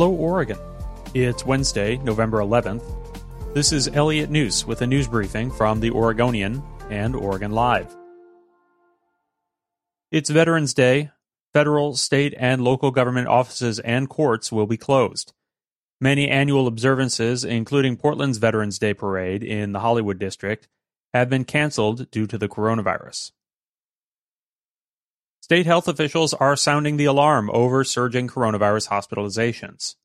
Hello, Oregon. It's Wednesday, November 11th. This is Elliot Njus with a news briefing from the Oregonian and Oregon Live. It's Veterans Day. Federal, state, and local government offices and courts will be closed. Many annual observances, including Portland's Veterans Day Parade in the Hollywood District, have been canceled due to the coronavirus. State health officials are sounding the alarm over surging coronavirus hospitalizations.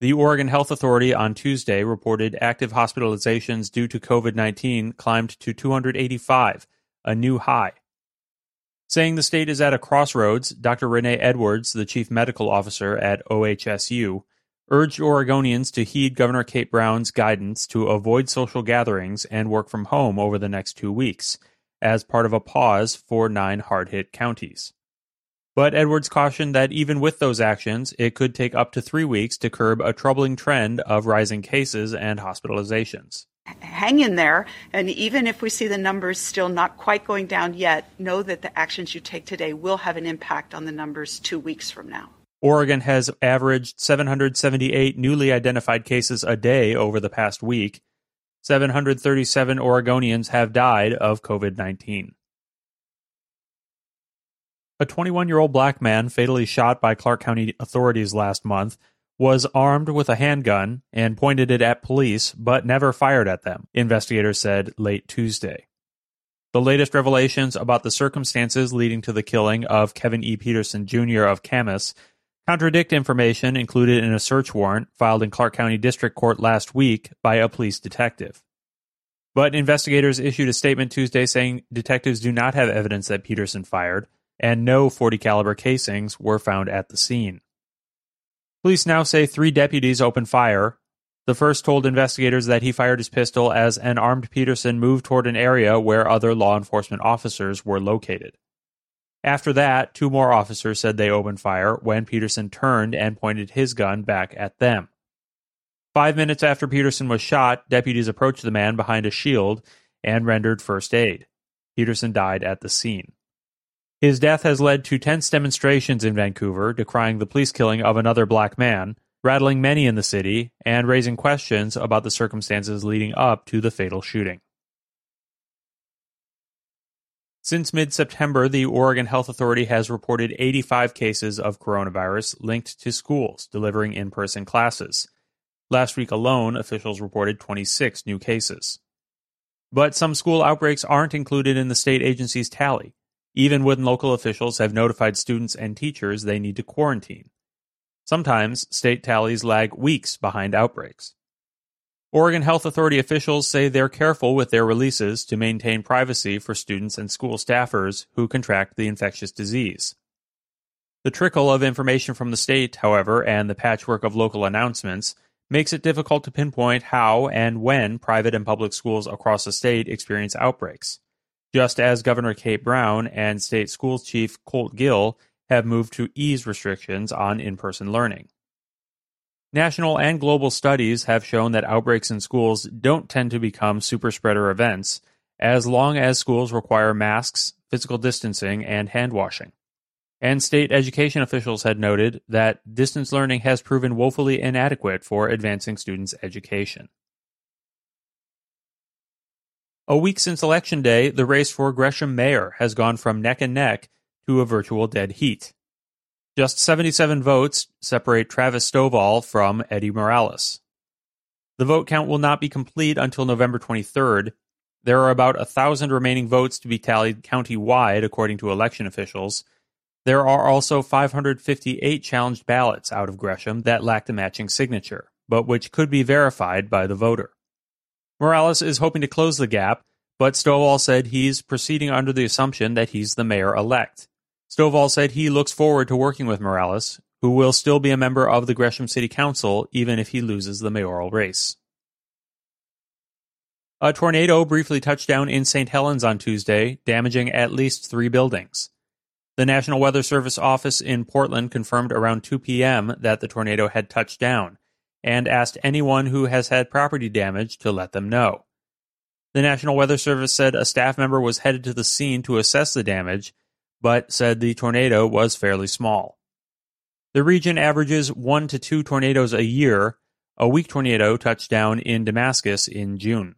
The Oregon Health Authority on Tuesday reported active hospitalizations due to COVID 19 climbed to 285, a new high. Saying the state is at a crossroads, Dr. Renee Edwards, the chief medical officer at OHSU, urged Oregonians to heed Governor Kate Brown's guidance to avoid social gatherings and work from home over the next two weeks, as part of a pause for nine hard hit counties. But Edwards cautioned that even with those actions, it could take up to three weeks to curb a troubling trend of rising cases and hospitalizations. Hang in there, and even if we see the numbers still not quite going down yet, know that the actions you take today will have an impact on the numbers two weeks from now. Oregon has averaged 778 newly identified cases a day over the past week. 737 Oregonians have died of COVID 19. A 21 year old black man fatally shot by Clark County authorities last month was armed with a handgun and pointed it at police, but never fired at them, investigators said late Tuesday. The latest revelations about the circumstances leading to the killing of Kevin E. Peterson Jr. of Camas contradict information included in a search warrant filed in Clark County District Court last week by a police detective. But investigators issued a statement Tuesday saying detectives do not have evidence that Peterson fired, and no 40 caliber casings were found at the scene. Police now say three deputies opened fire. The first told investigators that he fired his pistol as an armed Peterson moved toward an area where other law enforcement officers were located. After that, two more officers said they opened fire when Peterson turned and pointed his gun back at them. Five minutes after Peterson was shot, deputies approached the man behind a shield and rendered first aid. Peterson died at the scene. His death has led to tense demonstrations in Vancouver decrying the police killing of another black man, rattling many in the city, and raising questions about the circumstances leading up to the fatal shooting. Since mid September, the Oregon Health Authority has reported 85 cases of coronavirus linked to schools delivering in person classes. Last week alone, officials reported 26 new cases. But some school outbreaks aren't included in the state agency's tally even when local officials have notified students and teachers they need to quarantine. Sometimes state tallies lag weeks behind outbreaks. Oregon Health Authority officials say they're careful with their releases to maintain privacy for students and school staffers who contract the infectious disease. The trickle of information from the state, however, and the patchwork of local announcements makes it difficult to pinpoint how and when private and public schools across the state experience outbreaks just as Governor Kate Brown and State Schools Chief Colt Gill have moved to ease restrictions on in person learning. National and global studies have shown that outbreaks in schools don't tend to become super spreader events as long as schools require masks, physical distancing, and hand washing. And state education officials had noted that distance learning has proven woefully inadequate for advancing students' education. A week since Election Day, the race for Gresham mayor has gone from neck and neck to a virtual dead heat. Just 77 votes separate Travis Stovall from Eddie Morales. The vote count will not be complete until November 23rd. There are about a thousand remaining votes to be tallied county-wide, according to election officials. There are also 558 challenged ballots out of Gresham that lack a matching signature, but which could be verified by the voter. Morales is hoping to close the gap, but Stovall said he's proceeding under the assumption that he's the mayor elect. Stovall said he looks forward to working with Morales, who will still be a member of the Gresham City Council even if he loses the mayoral race. A tornado briefly touched down in St. Helens on Tuesday, damaging at least three buildings. The National Weather Service office in Portland confirmed around 2 p.m. that the tornado had touched down, and asked anyone who has had property damage to let them know. The National Weather Service said a staff member was headed to the scene to assess the damage, but said the tornado was fairly small. The region averages one to two tornadoes a year. A weak tornado touched down in Damascus in June.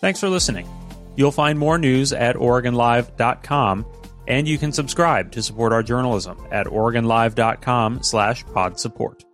Thanks for listening. You'll find more news at OregonLive.com, and you can subscribe to support our journalism at OregonLive.com slash pod support.